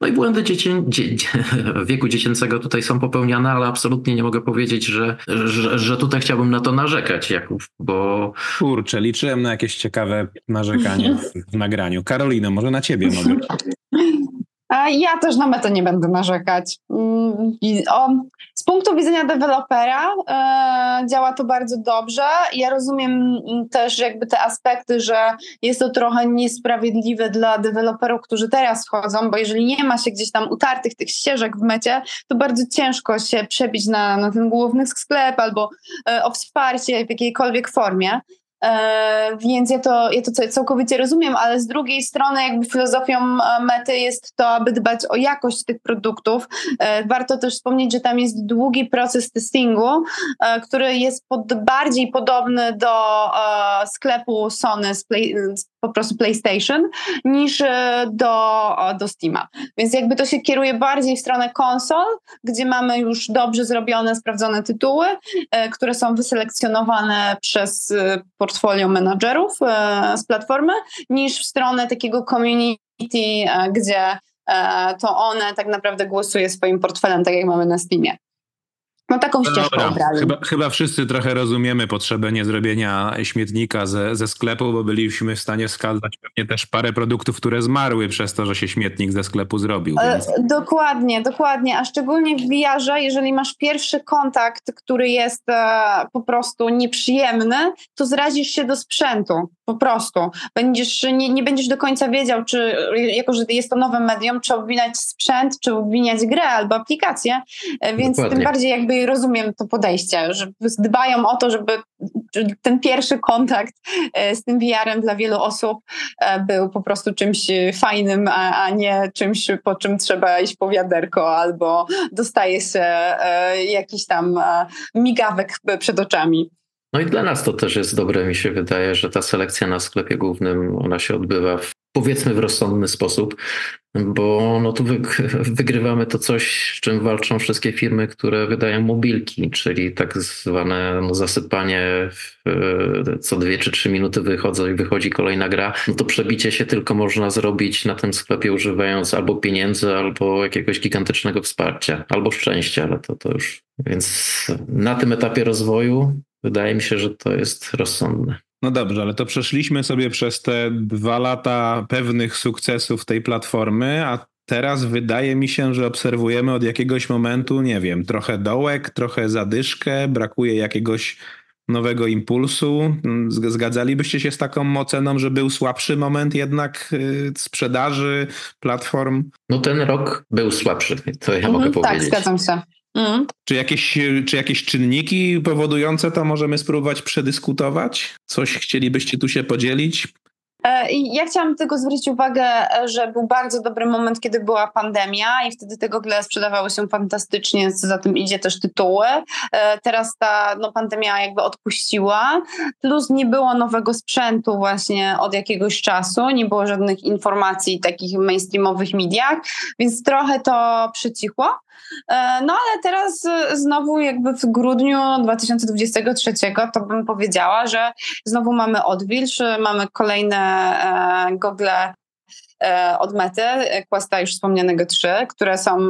no i błędy dziecię, dzie, *laughs* wieku dziecięcego tutaj są popełniane, ale absolutnie nie mogę powiedzieć, że, że, że tutaj chciałbym na to narzekać, Jakub, bo... Kurczę, liczyłem na jakieś ciekawe narzekanie w, nagraniu. Karolino, może na ciebie mogę. A ja też na metę nie będę narzekać. Mm, o, punktu widzenia dewelopera e, działa to bardzo dobrze. Ja rozumiem też jakby te aspekty, że jest to trochę niesprawiedliwe dla deweloperów, którzy teraz wchodzą, bo jeżeli nie ma się gdzieś tam utartych tych ścieżek w mecie, to bardzo ciężko się przebić na, na ten główny sklep albo e, o wsparcie w jakiejkolwiek formie. E, więc ja to, ja to całkowicie rozumiem, ale z drugiej strony jakby filozofią e, mety jest to, aby dbać o jakość tych produktów. E, warto też wspomnieć, że tam jest długi proces testingu, który jest pod, bardziej podobny do sklepu Sony z, Play, po prostu PlayStation niż do, do Steama. Więc jakby to się kieruje bardziej w stronę konsol, gdzie mamy już dobrze zrobione, sprawdzone tytuły, które są wyselekcjonowane przez portfolio menadżerów e, z platformy, niż w stronę takiego community, e, gdzie e, to one tak naprawdę głosuje swoim portfelem, tak jak mamy na Steamie. No taką no ścieżkę obrali. Chyba, chyba wszyscy trochę rozumiemy potrzebę niezrobienia śmietnika ze, ze sklepu, bo byliśmy w stanie wskazać pewnie też parę produktów, które zmarły przez to, że się śmietnik ze sklepu zrobił. Więc... E, dokładnie, dokładnie, a szczególnie w VR-ze, jeżeli masz pierwszy kontakt, który jest e, po prostu nieprzyjemny, to zrazisz się do sprzętu, po prostu. Będziesz, nie, nie będziesz do końca wiedział, czy jako, że jest to nowe medium, czy obwinać sprzęt, czy obwiniać grę albo aplikację, e, więc dokładnie. tym bardziej jakby rozumiem to podejście, że dbają o to, żeby ten pierwszy kontakt e, z tym VR-em dla wielu osób e, był po prostu czymś fajnym, a, nie czymś, po czym trzeba iść po wiaderko albo dostaje się e, jakiś tam migawek przed oczami. No i dla nas to też jest dobre, mi się wydaje, że ta selekcja na sklepie głównym, ona się odbywa w, powiedzmy w rozsądny sposób, bo no tu wygrywamy to coś, z czym walczą wszystkie firmy, które wydają mobilki, czyli tak zwane no, zasypanie w, co dwie czy trzy minuty wychodzą i wychodzi kolejna gra. No to przebicie się tylko można zrobić na tym sklepie używając albo pieniędzy, albo jakiegoś gigantycznego wsparcia, albo szczęścia, ale to, to już... Więc na tym etapie rozwoju wydaje mi się, że to jest rozsądne. No dobrze, ale to przeszliśmy sobie przez te dwa lata pewnych sukcesów tej platformy, a teraz wydaje mi się, że obserwujemy od jakiegoś momentu, nie wiem, trochę dołek, trochę zadyszkę, brakuje jakiegoś nowego impulsu. Zgadzalibyście się z taką oceną, że był słabszy moment jednak y, sprzedaży platform? No ten rok był słabszy, to ja mhm, mogę tak, powiedzieć. Tak, zgadzam się. Mhm. Czy, jakieś, czy jakieś czynniki powodujące to możemy spróbować przedyskutować? Coś chcielibyście tu się podzielić? E, ja chciałam tylko zwrócić uwagę, e, że był bardzo dobry moment, kiedy była pandemia i wtedy te gogle sprzedawały się fantastycznie, co za tym idzie też tytuły. E, teraz ta no, pandemia jakby odpuściła, plus nie było nowego sprzętu właśnie od jakiegoś czasu, nie było żadnych informacji takich mainstreamowych mediach, więc trochę to przycichło. No ale teraz znowu jakby w grudniu 2023 to bym powiedziała, że znowu mamy odwilż, mamy kolejne E, gogle od Mety, Questa już wspomnianego 3, które są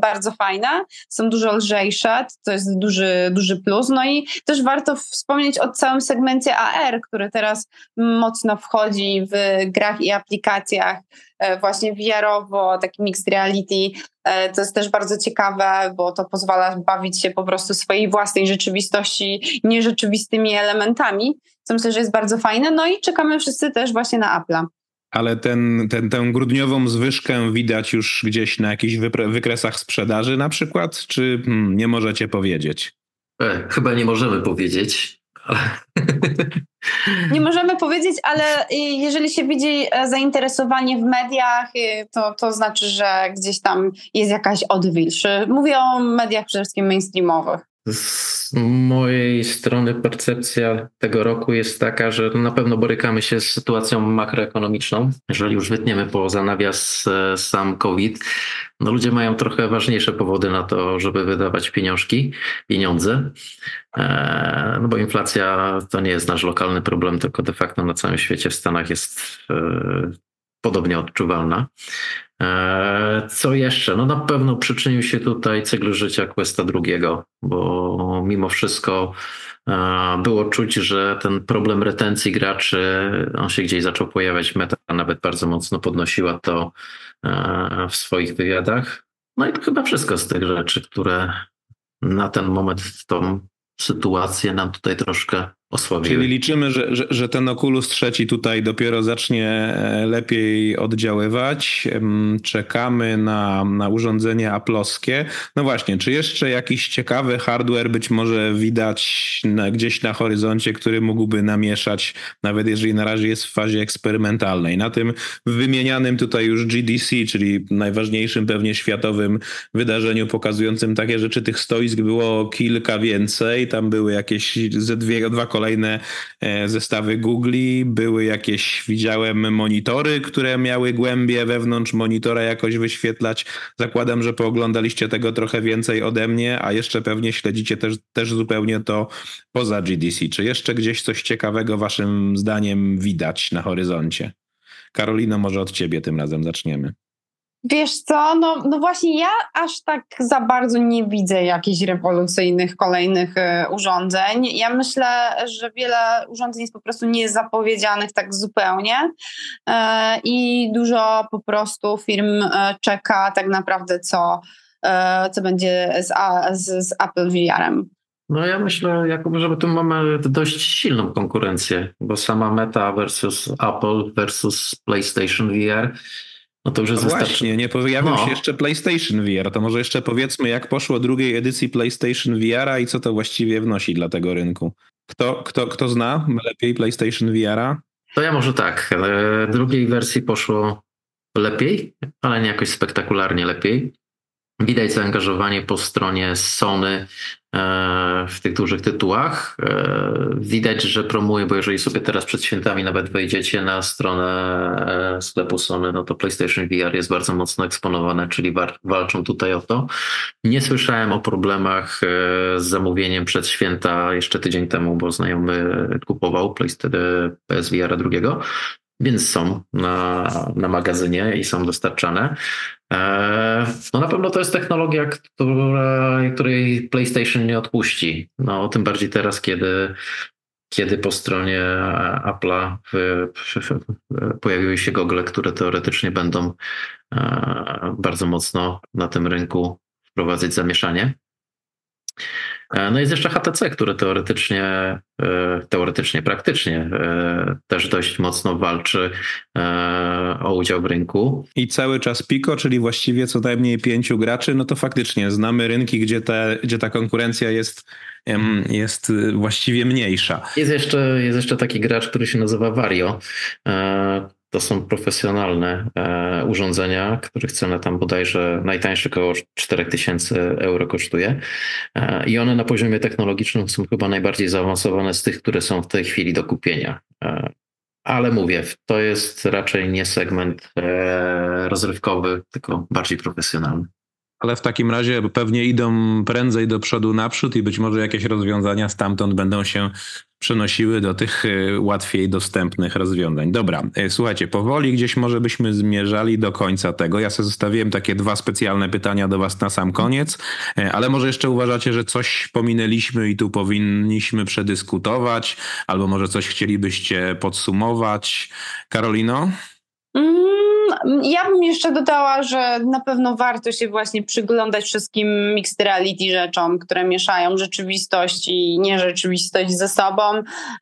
bardzo fajne, są dużo lżejsze, to jest duży, duży plus. No i też warto wspomnieć o całym segmencie AR, który teraz mocno wchodzi w grach i aplikacjach właśnie VR-owo, taki mixed reality, E, to jest też bardzo ciekawe, bo to pozwala bawić się po prostu swojej własnej rzeczywistości nierzeczywistymi elementami, co myślę, że jest bardzo fajne. No i czekamy wszyscy też właśnie na Apple'a. Ale ten, ten, tę grudniową zwyżkę widać już gdzieś na jakichś wykresach sprzedaży na przykład, czy hmm, nie możecie powiedzieć? E, chyba nie możemy powiedzieć. *laughs* Nie możemy powiedzieć, ale jeżeli się widzi e, zainteresowanie w mediach, y, to, to znaczy, że gdzieś tam jest jakaś odwilż. Mówię o mediach przede wszystkim mainstreamowych. Z mojej strony percepcja tego roku jest taka, że na pewno borykamy się z sytuacją makroekonomiczną. Jeżeli już wytniemy poza nawias e, sam COVID, no ludzie mają trochę ważniejsze powody na to, żeby wydawać pieniążki, pieniądze. E, no bo inflacja to nie jest nasz lokalny problem, tylko de facto na całym świecie w Stanach jest e, podobnie odczuwalna. E, co jeszcze? No na pewno przyczynił się tutaj cykl życia Questa II, bo mimo wszystko było czuć, że ten problem retencji graczy, on się gdzieś zaczął pojawiać. Meta nawet bardzo mocno podnosiła to w swoich wywiadach. No i to chyba wszystko z tych rzeczy, które na ten moment tą sytuację nam tutaj troszkę osłabiły. Czyli liczymy, że, że, że, ten Oculus trzeci tutaj dopiero zacznie e, lepiej oddziaływać. Czekamy na, na urządzenie aploskie. No właśnie, czy jeszcze jakiś ciekawy hardware być może widać na, gdzieś na horyzoncie, który mógłby namieszać, nawet jeżeli na razie jest w fazie eksperymentalnej. Na tym wymienianym tutaj już GDC, czyli najważniejszym pewnie światowym wydarzeniu pokazującym takie rzeczy, tych stoisk było kilka więcej. Tam były jakieś ze dwie, dwa kolejne e, zestawy Google, były jakieś, widziałem monitory, które miały głębie wewnątrz monitora jakoś wyświetlać. Zakładam, że pooglądaliście tego trochę więcej ode mnie, a jeszcze pewnie śledzicie też, też zupełnie to poza GDC. Czy jeszcze gdzieś coś ciekawego waszym zdaniem widać na horyzoncie? Karolino, może od ciebie tym razem zaczniemy. Wiesz co, no, no właśnie ja aż tak za bardzo nie widzę jakichś rewolucyjnych kolejnych y, urządzeń. Ja myślę, że wiele urządzeń jest po prostu niezapowiedzianych tak zupełnie y, i dużo po prostu firm y, czeka tak naprawdę co, co będzie z, z, z Apple VR-em. No ja myślę, Jakub, że tu mamy dość silną konkurencję, bo sama Meta versus Apple versus PlayStation VR no to już jest no właśnie, nie pojawił no. się jeszcze PlayStation VR. To może jeszcze powiedzmy, jak poszło drugiej edycji PlayStation VR-a i co to właściwie wnosi dla tego rynku. Kto, kto, kto zna lepiej PlayStation VR-a? To ja może tak. E, drugiej wersji poszło lepiej, ale nie jakoś spektakularnie lepiej. Widać zaangażowanie po stronie Sony e, w tych dużych tytułach. E, widać, że promuje, bo jeżeli sobie teraz przed świętami nawet wejdziecie na stronę e, sklepu Sony, no to PlayStation VR jest bardzo mocno eksponowane, czyli walczą tutaj o to. Nie słyszałem o problemach z zamówieniem przed święta jeszcze tydzień temu, bo znajomy kupował PSVR drugiego więc są na, na magazynie i są dostarczane. E, no na pewno to jest technologia, która, której PlayStation nie odpuści. No tym bardziej teraz, kiedy, kiedy po stronie Apple'a pojawiły się gogle, które teoretycznie będą e, bardzo mocno na tym rynku wprowadzać zamieszanie. E, no jest jeszcze HTC, które teoretycznie, e, teoretycznie, praktycznie e, też dość mocno walczy o udział w rynku. I cały czas Pico, czyli właściwie co najmniej pięciu graczy, no to faktycznie znamy rynki, gdzie, te, gdzie ta konkurencja jest, jest właściwie mniejsza. Jest jeszcze, jest jeszcze taki gracz, który się nazywa Vario to są profesjonalne e, urządzenia, których cena tam bodajże najtańszy około 4000 euro kosztuje. E, I one na poziomie technologicznym są chyba najbardziej zaawansowane z tych, które są w tej chwili do kupienia. E, ale mówię, to jest raczej nie segment e, rozrywkowy, tylko bardziej profesjonalny. Ale w takim razie pewnie idą prędzej do przodu naprzód i być może jakieś rozwiązania stamtąd będą się przenosiły do tych y, łatwiej dostępnych rozwiązań. Dobra, y, słuchajcie, powoli gdzieś może byśmy zmierzali do końca tego. Ja sobie zostawiłem takie dwa specjalne pytania do was na sam koniec, y, ale może jeszcze uważacie, że coś pominęliśmy i tu powinniśmy przedyskutować, albo może coś chcielibyście podsumować. Karolino? Mm ja bym jeszcze dodała, że na pewno warto się właśnie przyglądać wszystkim mixed reality rzeczom, które mieszają rzeczywistość i nierzeczywistość ze sobą,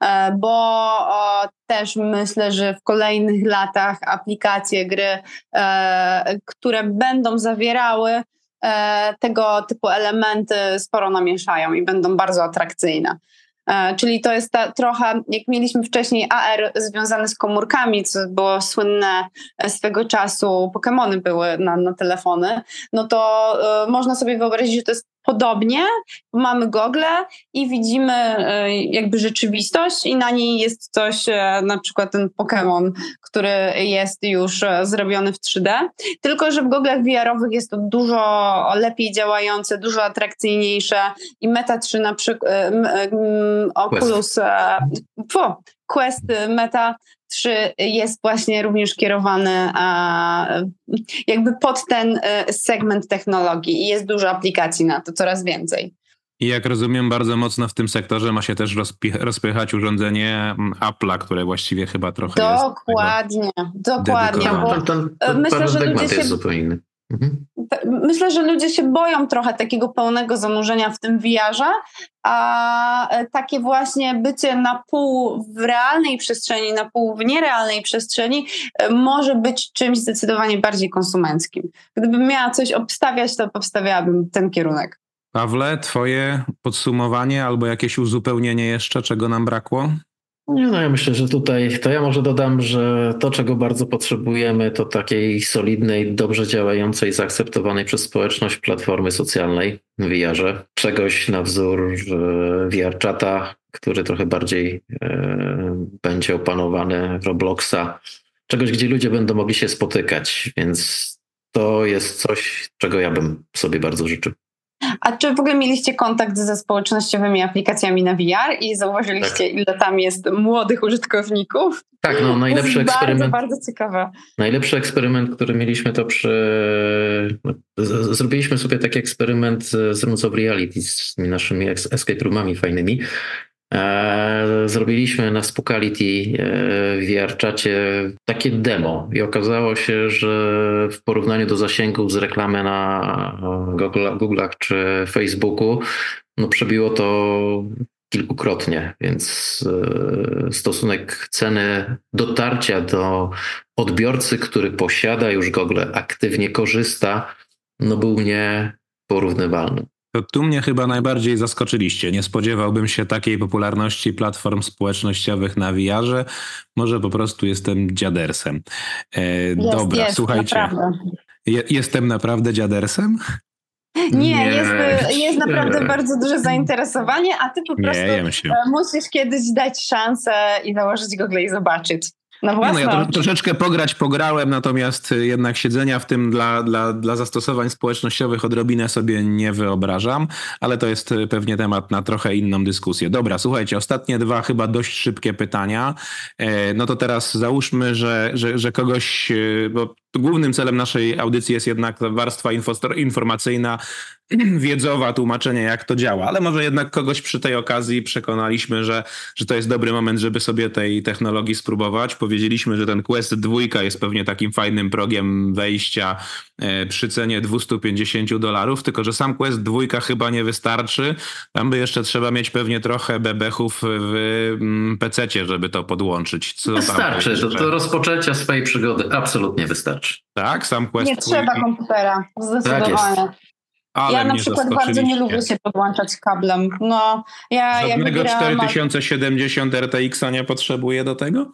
e, bo też myślę, że w kolejnych latach aplikacje, gry, e, które będą zawierały e, tego typu elementy, sporo namieszają i będą bardzo atrakcyjne. E, czyli to jest ta, trochę, jak mieliśmy wcześniej AR związany z komórkami, co było słynne swego czasu, Pokémony były na, na telefony, no to y, można sobie wyobrazić, że to jest podobnie. Mamy gogle i widzimy e, jakby rzeczywistość i na niej jest coś, e, na przykład ten Pokémon, który jest już e, zrobiony w 3D. Tylko, że w goglach VR-owych jest to dużo lepiej działające, dużo atrakcyjniejsze i Meta 3 na przykład Oculus Quest Meta 3 jest właśnie również kierowany jakby pod ten e, segment technologii i jest dużo aplikacji na to, coraz więcej. I jak rozumiem, bardzo mocno w tym sektorze ma się też rozpychać urządzenie mm, Apple'a, które właściwie chyba trochę dokładnie, jest. Dokładnie, dokładnie. Myślę, że ludzie się... jest zupełnie inny. Mhm. Myślę, że ludzie się boją trochę takiego pełnego zanurzenia w tym VR-ze, a e, takie właśnie bycie na pół w realnej przestrzeni, na pół w nierealnej przestrzeni e, może być czymś zdecydowanie bardziej konsumenckim. Gdybym miała coś obstawiać, to obstawiałabym ten kierunek. Pawle, twoje podsumowanie albo jakieś uzupełnienie jeszcze, czego nam brakło? Nie, no ja myślę, że tutaj to ja może dodam, że to, czego bardzo potrzebujemy, to takiej solidnej, dobrze działającej, zaakceptowanej przez społeczność platformy socjalnej w VR-ze. Czegoś na wzór VR czata, który trochę bardziej e, będzie opanowany Robloxa. Czegoś, gdzie ludzie będą mogli się spotykać, więc to jest coś, czego ja bym sobie bardzo życzył. A czy w ogóle mieliście kontakt ze społecznościowymi aplikacjami na VR i zauważyliście, tak. ile tam jest młodych użytkowników? Tak, no najlepszy eksperyment. Bardzo, bardzo ciekawe. Najlepszy eksperyment, który mieliśmy, to przy. Zrobiliśmy sobie taki eksperyment z Rooms of Reality, z naszymi escape roomami fajnymi. E, zrobiliśmy na Spookality e, w VR-czacie takie demo i okazało się, że w porównaniu do zasięgów z reklamy na Google'ach czy Facebooku, no przebiło to kilkukrotnie, więc e, stosunek ceny dotarcia do odbiorcy, który posiada już Google, aktywnie korzysta, no był nieporównywalny. To tu mnie chyba najbardziej zaskoczyliście. Nie spodziewałbym się takiej popularności platform społecznościowych na VR-ze. Może po prostu jestem dziadersem. E, jest, dobra, jest, słuchajcie. Naprawdę. Je, jestem naprawdę dziadersem? Nie, nie, Jest, jest naprawdę bardzo duże zainteresowanie, a ty po prostu e, musisz kiedyś dać szansę i założyć Google i zobaczyć. No, nie, no ja to, troszeczkę pograć pograłem, natomiast jednak siedzenia w tym dla, dla, dla zastosowań społecznościowych odrobinę sobie nie wyobrażam, ale to jest pewnie temat na trochę inną dyskusję. Dobra, słuchajcie, ostatnie dwa chyba dość szybkie pytania. E, no to teraz załóżmy, że, że, że kogoś, e, bo głównym celem naszej audycji jest jednak warstwa informacyjna, *clears throat* wiedzowa, tłumaczenie, jak to działa, ale może jednak kogoś przy tej okazji przekonaliśmy, że, że to jest dobry moment, żeby sobie tej technologii spróbować. Powiedzieliśmy, że ten Quest 2 jest pewnie takim fajnym progiem wejścia e, przy cenie 250 dolarów, tylko że sam Quest 2 chyba nie wystarczy. Tam by jeszcze trzeba mieć pewnie trochę bebechów w mm, PC-cie, żeby to podłączyć. Co wystarczy, do, do rozpoczęcia swojej przygody absolutnie wystarczy. Tak, sam Quest Nie trzeba komputera, zdecydowanie. Tak ale ja na przykład bardzo nie lubię się podłączać kablem. No, ja, Żadnego ja 4070 RTX-a nie potrzebuję do tego?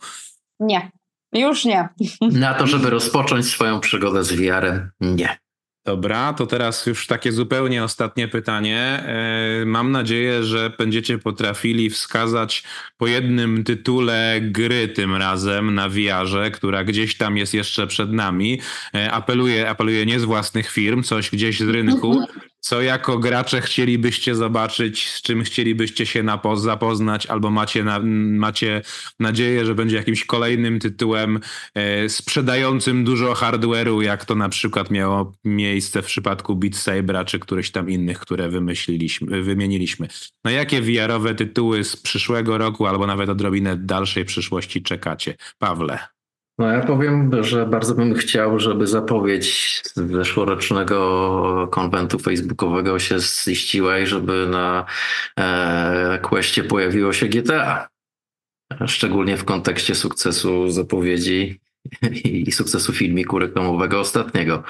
Nie, już nie. Na to, żeby rozpocząć swoją przygodę z VR-em, nie. Dobra, to teraz już takie zupełnie ostatnie pytanie. E, mam nadzieję, że będziecie potrafili wskazać po jednym tytule gry tym razem na VR-ze, która gdzieś tam jest jeszcze przed nami. E, apeluję, apeluję nie z własnych firm, coś gdzieś z rynku, *laughs* co jako gracze chcielibyście zobaczyć, z czym chcielibyście się zapoznać, albo macie, na, macie nadzieję, że będzie jakimś kolejnym tytułem e, sprzedającym dużo hardware'u, jak to na przykład miało miejsce w przypadku Beat Sabera, czy któryś tam innych, które wymyśliliśmy, wymieniliśmy. No jakie VR-owe tytuły z przyszłego roku, albo nawet odrobinę dalszej przyszłości czekacie? Pawle. No ja powiem, że bardzo bym chciał, żeby zapowiedź zeszłorocznego konwentu facebookowego się ziściła i żeby na e, Questie pojawiło się GTA. Szczególnie w kontekście sukcesu zapowiedzi i, i sukcesu filmiku reklamowego ostatniego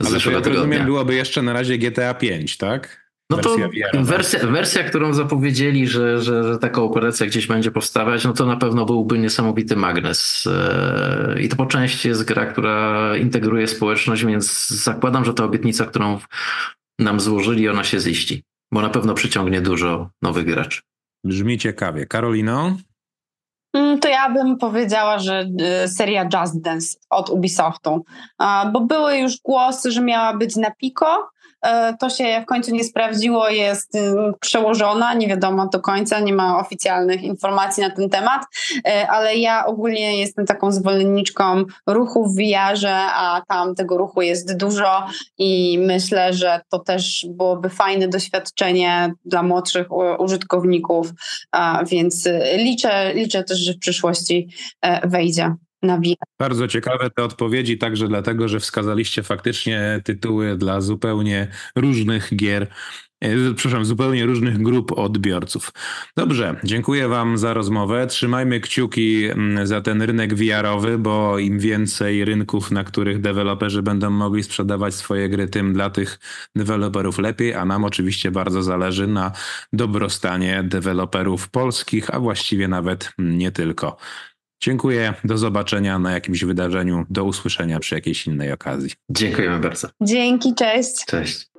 z Ale to zeszłego ja tygodnia. rozumiem, byłoby jeszcze na razie GTA 5, tak? No to Wersja wersja, którą zapowiedzieli, że, że, że taka operacja gdzieś będzie powstawać, no to na pewno byłby niesamowity magnes. E, I to po części jest gra, która integruje społeczność, więc zakładam, że ta obietnica, którą nam złożyli, ona się ziści, bo na pewno przyciągnie dużo nowych graczy. Brzmi ciekawie. Karolino? Mm, To ja bym powiedziała, że y, seria Just Dance od Ubisoftu, bo były już głosy, że miała być na Pico. E, To się w końcu nie sprawdziło, jest y, przełożona, nie wiadomo do końca, nie ma oficjalnych informacji na ten temat, E, ale ja ogólnie jestem taką zwolenniczką ruchu w VR-ze, a tam tego ruchu jest dużo i myślę, że to też byłoby fajne doświadczenie dla młodszych użytkowników, więc y, liczę, liczę też, że w przyszłości e, wejdzie Bardzo ciekawe te odpowiedzi, także dlatego, że wskazaliście faktycznie tytuły dla zupełnie różnych gier. e, Przepraszam, zupełnie różnych grup odbiorców. Dobrze, dziękuję Wam za rozmowę. Trzymajmy kciuki mm, za ten rynek VR-owy, bo im więcej rynków, na których deweloperzy będą mogli sprzedawać swoje gry, tym dla tych deweloperów lepiej, a nam oczywiście bardzo zależy na dobrostanie deweloperów polskich, a właściwie nawet nie tylko. Dziękuję, do zobaczenia na jakimś wydarzeniu, do usłyszenia przy jakiejś innej okazji. Dziękujemy bardzo. Dzięki, cześć. Cześć.